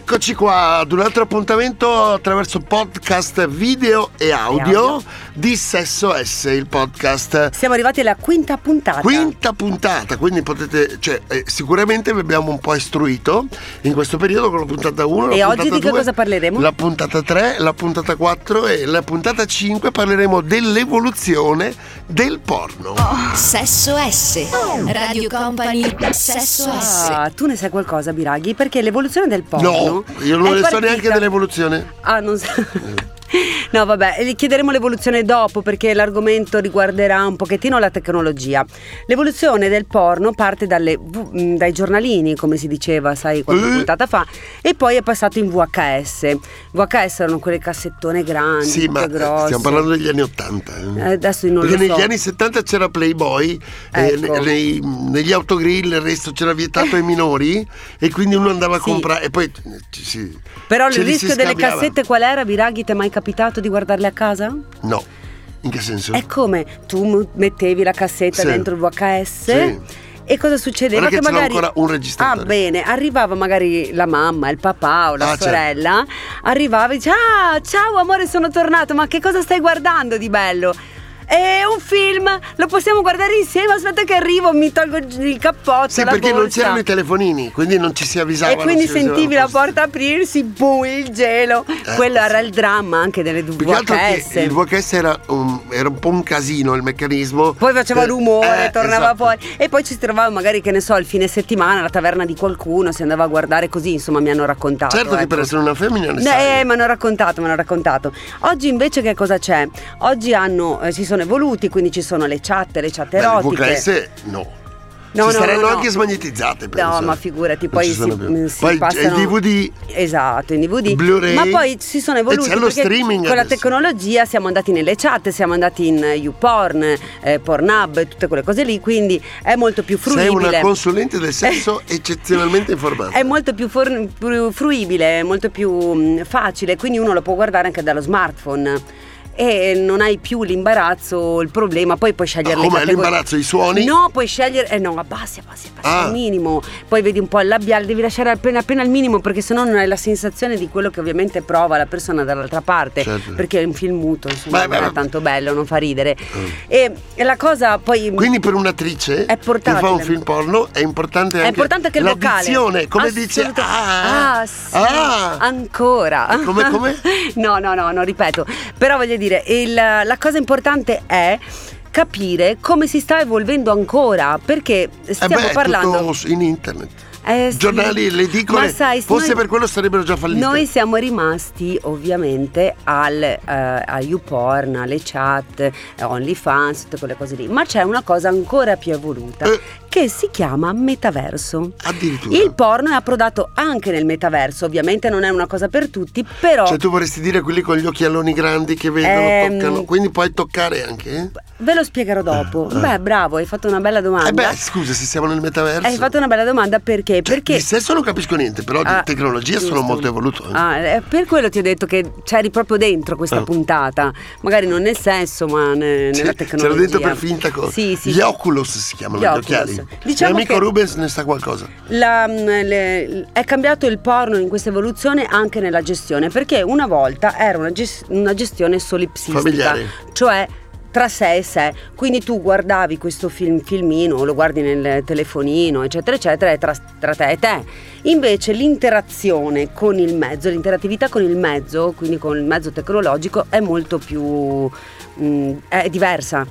Eccoci qua ad un altro appuntamento attraverso podcast video e audio, audio. di Sesso S, il podcast. Siamo arrivati alla quinta puntata. Quinta puntata, quindi potete, cioè, eh, sicuramente vi abbiamo un po' istruito in questo periodo con la puntata 1. E la oggi puntata di che 2, cosa parleremo? La puntata 3, la puntata 4 e la puntata 5 parleremo dell'evoluzione del porno. Sesso S. Radio Company. Sesso S. Ah, tu ne sai qualcosa, Biraghi? Perché l'evoluzione del porno. No, io non ne so neanche dell'evoluzione. Ah, non so. No, vabbè, gli chiederemo l'evoluzione dopo perché l'argomento riguarderà un pochettino la tecnologia. L'evoluzione del porno parte dalle mh, dai giornalini, come si diceva, sai, qualche Eh. puntata fa, e poi è passato in VHS. VHS erano quelle cassettone grandi, Sì, ma eh, grosse. stiamo parlando degli anni 80. Eh, adesso non Perché lo so. negli anni 70 c'era Playboy, eh, Ecco. ne- nei- negli autogrill il resto c'era vietato ai minori e quindi uno andava a Sì. comprare e poi eh, si- Però il rischio delle cassette qual era, Biraghi? Ti è mai capitato di guardarle a casa? No, in che senso? È come tu mettevi la cassetta Sì. dentro il VHS. Sì. E cosa succedeva? Guarda che magari ancora un registratore. Ah, bene, arrivava magari la mamma, il papà o la Ah, certo. sorella, arrivava e diceva: Ah, ciao amore, sono tornato, ma che cosa stai guardando di bello? È un film, lo possiamo guardare insieme. Aspetta che arrivo, mi tolgo il cappotto. Sì, perché non borsa." c'erano i telefonini, quindi non ci si avvisava. E quindi non sentivi la porta aprirsi, boom, il gelo. Quello sì. era il dramma anche delle che che VHS. il VHS era un, era un po' un casino il meccanismo. Poi faceva Eh, rumore, eh, tornava esatto. fuori. E poi ci si trovava magari, che ne so, il fine settimana alla taverna di qualcuno, si andava a guardare così, insomma, mi hanno raccontato. Certo che ecco. per essere una femmina ne Eh, sai. mi hanno raccontato, mi hanno raccontato. Oggi invece che cosa c'è? Oggi hanno, eh, si sono evoluti, quindi ci sono le chat, le chat Beh, erotiche. VHS no. No, ci no, saranno no, anche smagnetizzate penso. No, ma figurati, Non poi si, si Poi passano... il DVD Esatto, in DVD. Blu-ray. Ma poi si sono evoluti E c'è lo streaming con la adesso. tecnologia siamo andati nelle chat, siamo andati in YouPorn, eh, Pornhub, tutte quelle cose lì, quindi è molto più sei fruibile. una consulente del sesso eccezionalmente informata. È molto più, for- più fruibile, è molto più facile, quindi uno lo può guardare anche dallo smartphone. E non hai più l'imbarazzo il problema, poi puoi scegliere Ma le categorie. l'imbarazzo? I suoni? No, puoi scegliere. Eh no, abbassi, abbassi, abbassi Ah. al minimo. Poi vedi un po' il labiale, devi lasciare appena appena il minimo, perché sennò non hai la sensazione di quello che ovviamente prova la persona dall'altra parte. Certo. Perché è un film muto, insomma, Beh, beh, non è beh. tanto bello, non fa ridere. E, e la cosa poi. Quindi per un'attrice È che fa un film porno è importante È anche importante anche il vocale. dizione, come dice ah, Ah, sì, ah. ancora. Come- come? No, no, no, non ripeto. Però voglio dire, il- la cosa importante è capire come si sta evolvendo ancora, perché Eh stiamo beh, è parlando in internet. Eh. Giornali, le edicole, sai, forse noi- per quello sarebbero già fallite. Noi siamo rimasti ovviamente al, eh, a YouPorn, alle chat, eh, OnlyFans, tutte quelle cose lì. Ma c'è una cosa ancora più evoluta Eh. Che si chiama metaverso. Addirittura. Il porno è approdato anche nel metaverso, ovviamente non è una cosa per tutti, però Cioè tu vorresti dire quelli con gli occhialoni grandi che vedono, Ehm, toccano, quindi puoi toccare anche? eh? ve lo spiegherò dopo. Eh, eh. Beh, bravo, hai fatto una bella domanda. Eh beh, scusa, se siamo nel metaverso. hai fatto una bella domanda perché? Cioè, perché Di sesso non capisco niente, però Ah, di tecnologia sono giusto. molto evoluto. eh. Ah, eh, per quello ti ho detto che c'eri proprio dentro questa Ah. puntata, magari non nel senso, ma ne- nella tecnologia. C'era dentro per finta cosa. Sì, sì. Gli Oculus si chiamano Gli gli, Oculus. Diciamo Mio amico che- Rubens ne sa qualcosa. La- mm, le- è cambiato il porno in questa evoluzione anche nella gestione, perché una volta era una, ges- una gestione solipsistica, Familiare. cioè tra sé e sé, quindi tu guardavi questo film, filmino, lo guardi nel telefonino, eccetera, eccetera, è tra, tra te e te. Invece l'interazione con il mezzo, l'interattività con il mezzo, quindi con il mezzo tecnologico, è molto più mm, è diversa.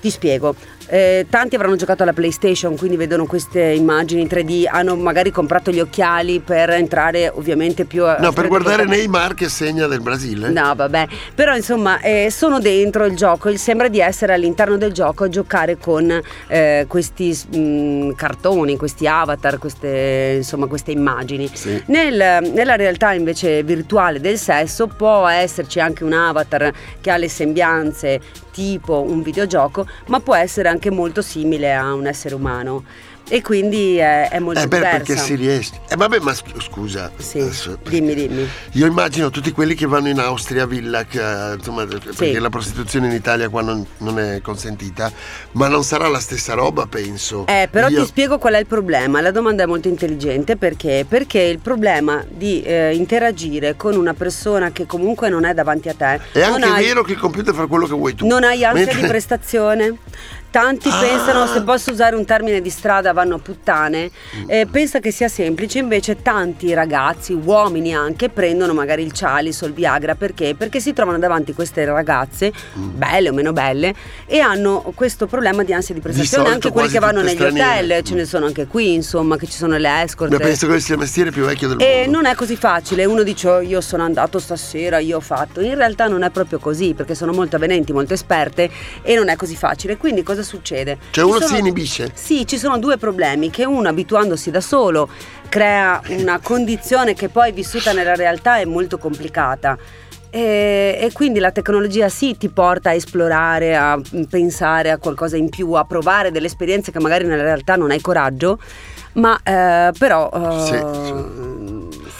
Ti spiego. Eh, tanti avranno giocato alla PlayStation, quindi vedono queste immagini in 3D, hanno magari comprato gli occhiali per entrare ovviamente più a No, per guardare contatto- Neymar che segna del Brasile. No, vabbè, però insomma eh, sono dentro il gioco, il- sembra di essere all'interno del gioco a giocare con eh, questi mm, cartoni, questi avatar, queste, insomma, queste immagini. Sì. Nel- nella realtà invece virtuale del sesso può esserci anche un avatar che ha le sembianze tipo un videogioco, ma può essere anche molto simile a un essere umano. e quindi è, è molto Eh beh, diversa. perché si riesce. Eh vabbè, ma sc- scusa. Sì, adesso- dimmi, dimmi. Io immagino tutti quelli che vanno in Austria, Villa, che, eh, insomma, perché la prostituzione in Italia qua non, non è consentita, ma non sarà la stessa roba, penso. Eh, però Io- ti spiego qual è il problema. La domanda è molto intelligente perché? Perché il problema di eh, interagire con una persona che comunque non è davanti a te. È anche hai- vero che il computer fa quello che vuoi tu. Non hai ansia Mentre- di prestazione? Tanti Ah. pensano, se posso usare un termine di strada, vanno a puttane. Mm. Eh, pensa che sia semplice, invece tanti ragazzi, uomini anche, prendono magari il Cialis o il Viagra perché? Perché si trovano davanti queste ragazze, Mm. belle o meno belle, e hanno questo problema di ansia di prestazione. solito anche quelli che vanno negli straniere. hotel, ce ne sono anche qui, insomma, che ci sono le escort. Beh, penso che sia il mestiere più vecchio del E mondo. non è così facile, uno dice "Oh, io sono andato stasera, io ho fatto, in realtà non è proprio così perché sono molto avvenenti, molto esperte e non è così facile, quindi cosa succede? Cioè Ci uno sono- si inibisce. Sì, ci sono due problemi, che uno abituandosi da solo crea una condizione che poi vissuta nella realtà è molto complicata. E, e quindi la tecnologia sì ti porta a esplorare, a pensare a qualcosa in più, a provare delle esperienze che magari nella realtà non hai coraggio, ma eh, però... eh,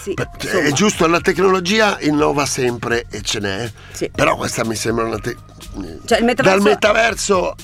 sì, cioè, insomma. È giusto, la tecnologia innova sempre e ce n'è. Sì. Però questa mi sembra una... te- Cioè, metaverso- Dal metaverso...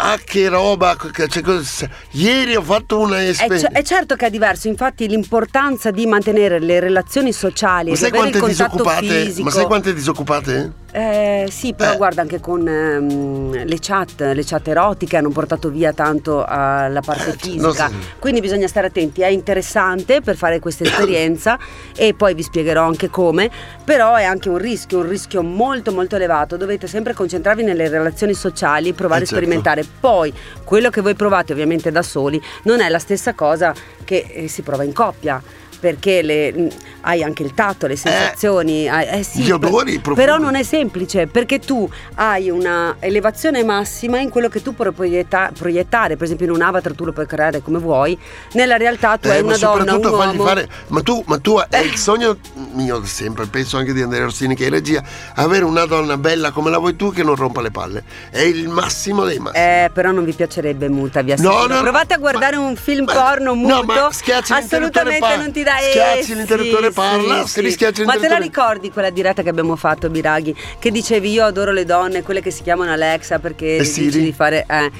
Ah che roba! cioè, cosa- Ieri ho fatto una È, esperienza... c- è certo che è diverso, infatti l'importanza di mantenere le relazioni sociali Ma e di sai, quante contatto disoccupate, fisico. ma sai quante disoccupate? Eh, sì, però Eh. guarda anche con ehm, le chat, le chat erotiche hanno portato via tanto alla parte fisica. so. Quindi bisogna stare attenti, è interessante per fare questa esperienza e poi vi spiegherò anche come, però è anche un rischio, un rischio molto molto elevato. Dovete sempre concentrarvi nelle relazioni sociali, provare Eh, a certo. sperimentare. Poi quello che voi provate ovviamente da soli non è la stessa cosa che eh, si prova in coppia. Perché le- mh, hai anche il tatto, le sensazioni, hai- eh sì, Gli odori, per- però non è semplice perché tu hai una elevazione massima in quello che tu puoi proietta- proiettare, per esempio in un avatar tu lo puoi creare come vuoi, nella realtà tu hai Eh, ma una donna, un uomo. fare. Ma tu, ma tu è il sogno mio sempre, penso anche di Andrea Rossini che è regia, avere una donna bella come la vuoi tu che non rompa le palle. È il massimo dei massimi. Eh, però non vi piacerebbe muta, vi No, assicuro. no, Provate a ma- guardare un film ma- porno muto. no, ma assolutamente non ti dà eh, Schiacci l'interruttore sì, parla, sì, se li schiacci Ma te la l'interruttore- ricordi quella diretta che abbiamo fatto, Biraghi? Che dicevi io adoro le donne, quelle che si chiamano Alexa perché E Siri? dici di fare eh.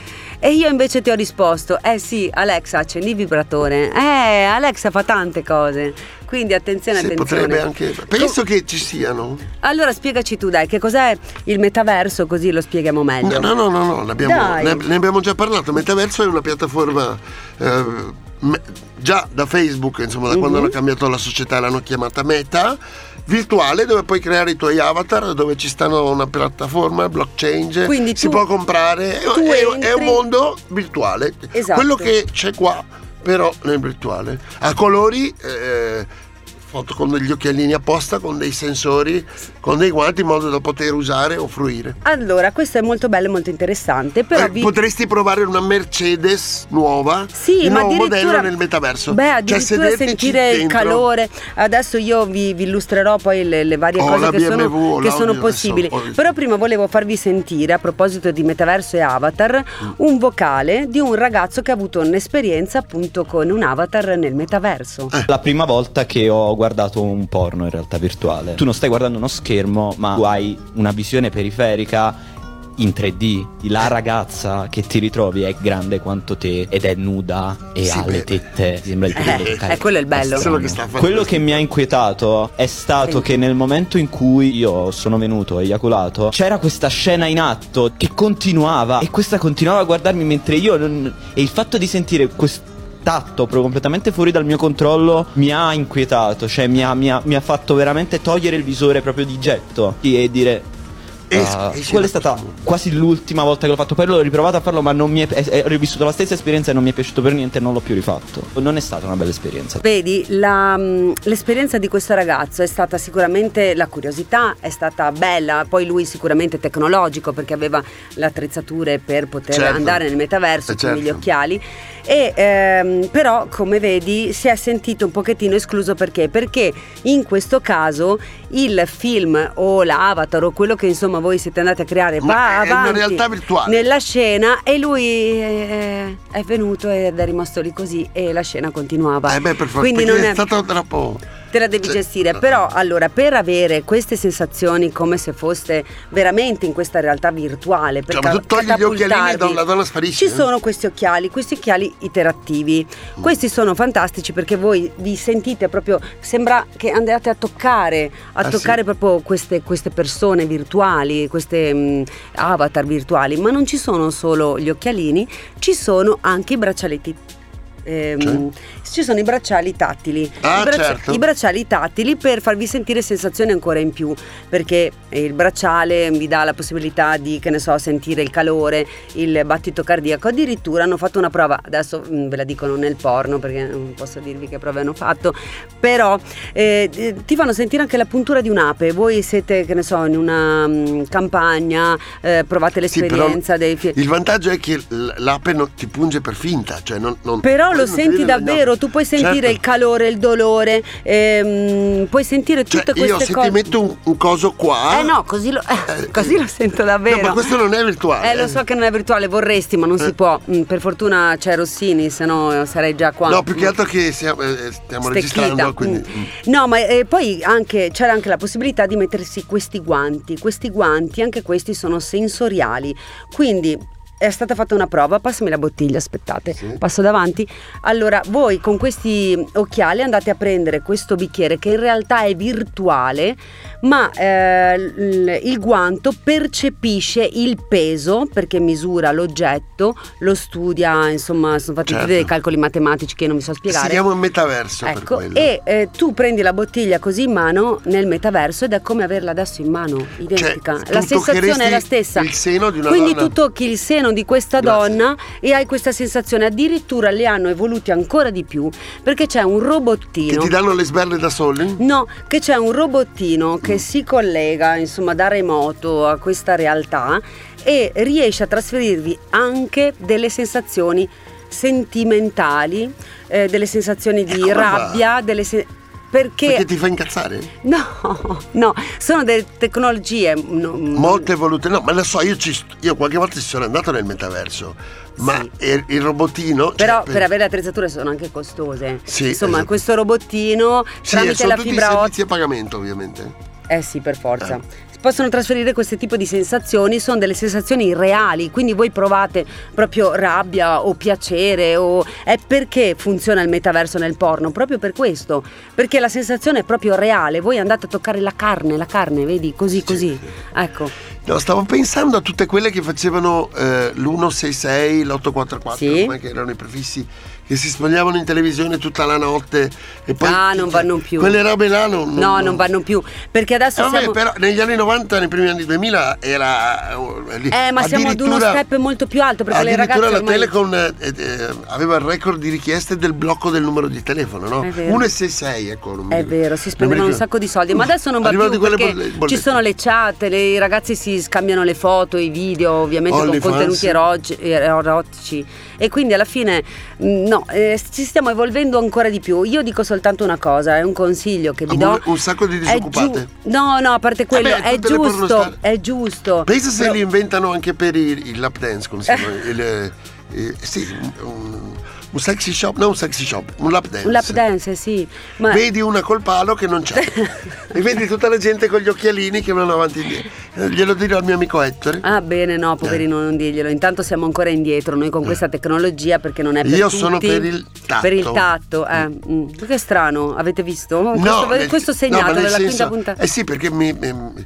E io invece ti ho risposto, eh sì, Alexa, accendi il vibratore. Eh, Alexa fa tante cose. Quindi attenzione, Sì, attenzione. potrebbe anche. Penso che ci siano. Allora spiegaci tu, dai, che cos'è il metaverso, così lo spieghiamo meglio. No, no, no, no, no, ne, abbiamo, Dai. ne, ne abbiamo già parlato. Metaverso è una piattaforma eh, già da Facebook, insomma, da quando Mhm. hanno cambiato la società l'hanno chiamata Meta, virtuale dove puoi creare i tuoi avatar, dove ci stanno una piattaforma, blockchain, Quindi si tu- può comprare, è, tu è- entri- un mondo virtuale. Esatto. Quello che c'è qua, però nel virtuale. A colori... eh, Foto con degli occhialini apposta, con dei sensori, con dei guanti in modo da poter usare o fruire. Allora, questo è molto bello e molto interessante, però Eh, vi... Potresti provare una Mercedes nuova, Sì, il ma nuovo modello nel metaverso. Beh, Cioè, addirittura sedertici sentire il calore. Adesso io vi, vi illustrerò poi le, le varie Oh, cose che sono, BMW, che l'Audi, sono possibili. visto. Però prima volevo farvi sentire, a proposito di metaverso e avatar, Mm. un vocale di un ragazzo che ha avuto un'esperienza appunto con un avatar nel metaverso. Eh. La prima volta che ho guardato un porno in realtà virtuale. Tu non stai guardando uno schermo, ma tu hai una visione periferica in 3D. La ragazza che ti ritrovi è grande quanto te ed è nuda e Sì, ha beh. le tette. Sembra di Eh, poterle toccare. eh, quello è il bello. che sta facendo- Quello che mi ha inquietato è stato Sì. che nel momento in cui io sono venuto eiaculato, c'era questa scena in atto che continuava e questa continuava a guardarmi mentre io non- e il fatto di sentire questo tatto proprio completamente fuori dal mio controllo mi ha inquietato, cioè mi ha, mi ha- mi ha fatto veramente togliere il visore proprio di getto e dire ah, quella è stata quasi l'ultima volta che l'ho fatto. Poi l'ho riprovato a farlo, ma non mi è, eh, eh, ho rivissuto la stessa esperienza e non mi è piaciuto per niente e non l'ho più rifatto. Non è stata una bella esperienza. Vedi, la, mh, l'esperienza di questo ragazzo è stata sicuramente la curiosità, è stata bella, poi lui sicuramente tecnologico perché aveva le attrezzature per poter Certo. andare nel metaverso Eh, con gli certo. occhiali E, ehm, però, come vedi, si è sentito un pochettino escluso perché? Perché in questo caso il film o l'avatar o quello che insomma voi siete andati a creare Ma va è una realtà virtuale. nella scena e lui eh, è venuto ed è rimasto lì così e la scena continuava. Eh beh, per forza, Quindi non è è stato troppo... te la devi Sì. gestire. Però allora per avere queste sensazioni come se foste veramente in questa realtà virtuale, per Cioè, tu togli gli occhialini e la donna sparisce, Ci eh? sono questi occhiali, questi occhiali iterattivi. Mm. Questi sono fantastici perché voi vi sentite proprio sembra che andate a toccare, a Ah, toccare sì? proprio queste, queste persone virtuali, queste mh, avatar virtuali, ma non ci sono solo gli occhialini, ci sono anche i braccialetti. Ehm, Ci sono i bracciali tattili, Ah, I, braccia- certo. i bracciali tattili per farvi sentire sensazioni ancora in più, perché il bracciale vi dà la possibilità di, che ne so, sentire il calore, il battito cardiaco. Addirittura hanno fatto una prova, adesso mm, ve la dicono nel porno perché non posso dirvi che prove hanno fatto, però eh, ti fanno sentire anche la puntura di un'ape. Voi siete, che ne so, in una mm, campagna, eh, provate Sì, l'esperienza dei fi- Il vantaggio è che l'ape non- ti punge per finta, cioè non, non- Però lo senti davvero, tu puoi sentire Certo. il calore, il dolore, ehm, puoi sentire Cioè, tutte io queste se cose. ti metto un, un coso qua... Eh no, così lo, Eh, così lo sento davvero. No, ma questo non è virtuale. Eh, lo so che non è virtuale, vorresti, ma non si Eh. può. Mm, per fortuna c'è Rossini, se no sarei già qua. No, più che Mm. altro che siamo, eh, stiamo Stecchita. registrando, quindi... Mm. mm. No, ma eh, poi anche, c'era anche la possibilità di mettersi questi guanti. Questi guanti, anche questi sono sensoriali. Quindi è stata fatta una prova, passami la bottiglia, aspettate, Sì. passo davanti. Allora, voi con questi occhiali andate a prendere questo bicchiere che in realtà è virtuale, ma eh, il, guanto percepisce il peso perché misura l'oggetto, lo studia, insomma, sono fatti Certo. dei calcoli matematici che non vi so Si spiegare. chiama un metaverso Ecco, e eh, tu prendi la bottiglia così in mano nel metaverso ed è come averla adesso in mano, identica. Cioè, la sensazione è la stessa. il seno di una Quindi donna? tu tocchi il seno di questa Grazie. donna e hai questa sensazione. Addirittura li hanno evoluti ancora di più perché c'è un Che robottino. ti danno le sberle da soli? No, che c'è un robottino Mm. che si collega insomma da remoto a questa realtà e riesce a trasferirvi anche delle sensazioni sentimentali, eh, delle sensazioni di va? rabbia, delle se- perché, Perché ti fa incazzare? no, no, sono delle tecnologie no, Molte volute, no, ma lo so, io, ci io qualche volta ci sono andato nel metaverso, ma Sì. il, il robottino... cioè, Però per- per avere le attrezzature sono anche costose. Sì, Insomma, esatto. questo robottino Sì, tramite la fibra ottica. a pagamento, ovviamente. Eh sì, per forza. Eh. Si possono trasferire questo tipo di sensazioni, sono delle sensazioni reali, quindi voi provate proprio rabbia o piacere o è perché funziona il metaverso nel porno, proprio per questo, perché la sensazione è proprio reale, voi andate a toccare la carne, la carne, vedi, così così. Ecco. No, stavo pensando a tutte quelle che facevano eh, l'166, l'844, Sì. che erano i prefissi, che si spogliavano in televisione tutta la notte e poi... Ah, non vanno più. Quelle robe là non... No, non vanno più, perché adesso Eh, vabbè, siamo però negli anni 90, nei primi anni 2000 era... eh, Eh, ma siamo ad uno addirittura- step molto più alto perché le Addirittura ragazze la ormai... Telecom eh, eh, aveva il record di richieste del blocco del numero di telefono, no? È vero. 166, ecco. non mi È vero, si Non spendevano un sacco di soldi, ma adesso non va più perché ci sono le chat, le- i ragazzi si scambiano le foto, i video, ovviamente con OnlyFans. contenuti erotici e quindi alla fine mh, no, eh, ci stiamo evolvendo ancora di più. Io dico soltanto una cosa, è un consiglio che vi do. un sacco di disoccupate. giu- no, no, a parte quello, Vabbè, è giusto, è giusto. Pensa se Però- li inventano anche per il, il lap dance, come si chiama? Il, eh, eh, sì, un, un sexy shop, non un sexy shop, un lap dance. un lap dance, sì. Ma Vedi una col palo che non c'è. e vedi tutta la gente con gli occhialini che vanno avanti e indietro. Eh, Glielo dirò al mio amico Ettore. Ah bene, no, poverino, non dirglielo. Intanto siamo ancora indietro noi con questa tecnologia perché non è per Eh. Io tutti. sono per il tatto. Per il tatto, eh. mm. Che strano, avete visto? questo, nel- questo no, segnato ma nel nella quinta senso- puntata. Eh sì, perché mi, mi-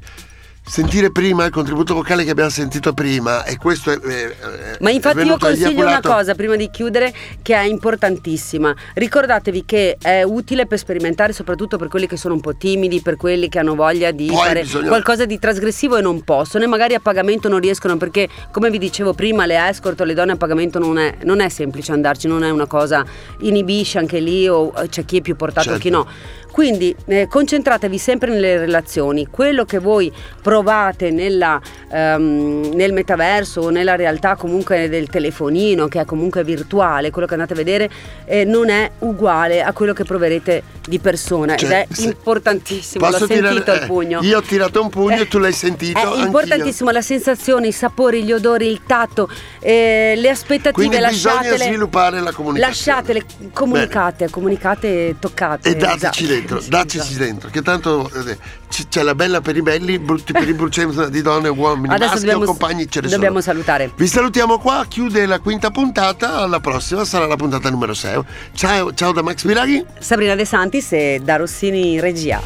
sentire prima il contributo vocale che abbiamo sentito prima e questo è, è- Ma infatti io consiglio una cosa prima di chiudere che è importantissima. Ricordatevi che è utile per sperimentare soprattutto per quelli che sono un po' timidi, per quelli che hanno voglia di Poi fare bisogna- qualcosa di trasgressivo e non possono e magari a pagamento non riescono perché come vi dicevo prima le escort o le donne a pagamento non è, non è semplice andarci, non è una cosa, inibisce anche lì o c'è chi è più portato Certo. chi no. Quindi eh, concentratevi sempre nelle relazioni, quello che voi provate nella, ehm, nel metaverso o nella realtà comunque del telefonino, che è comunque virtuale, quello che andate a vedere, eh, non è uguale a quello che proverete di persona Cioè, ed è importantissimo, l'ho Posso sentito tirare- il pugno. eh, io ho tirato un pugno e tu l'hai sentito, È anch'io. importantissimo la sensazione, i sapori, gli odori, il tatto, eh, le aspettative, Quindi bisogna lasciatele. sviluppare la comunicazione. Lasciatele, comunicate, comunicate, toccate. E dateci esatto. Dentro, dateci esatto. dentro, che tanto eh, c'è la bella per i belli, brutti per i brucenti di donne e uomini, Adesso maschi dobbiamo, o compagni, ce ne dobbiamo sono. salutare. Vi salutiamo qua, chiude la quinta puntata, alla prossima sarà la puntata numero 6. Ciao, ciao da Max Miraghi. Sabrina De Santis e da Rossini in regia.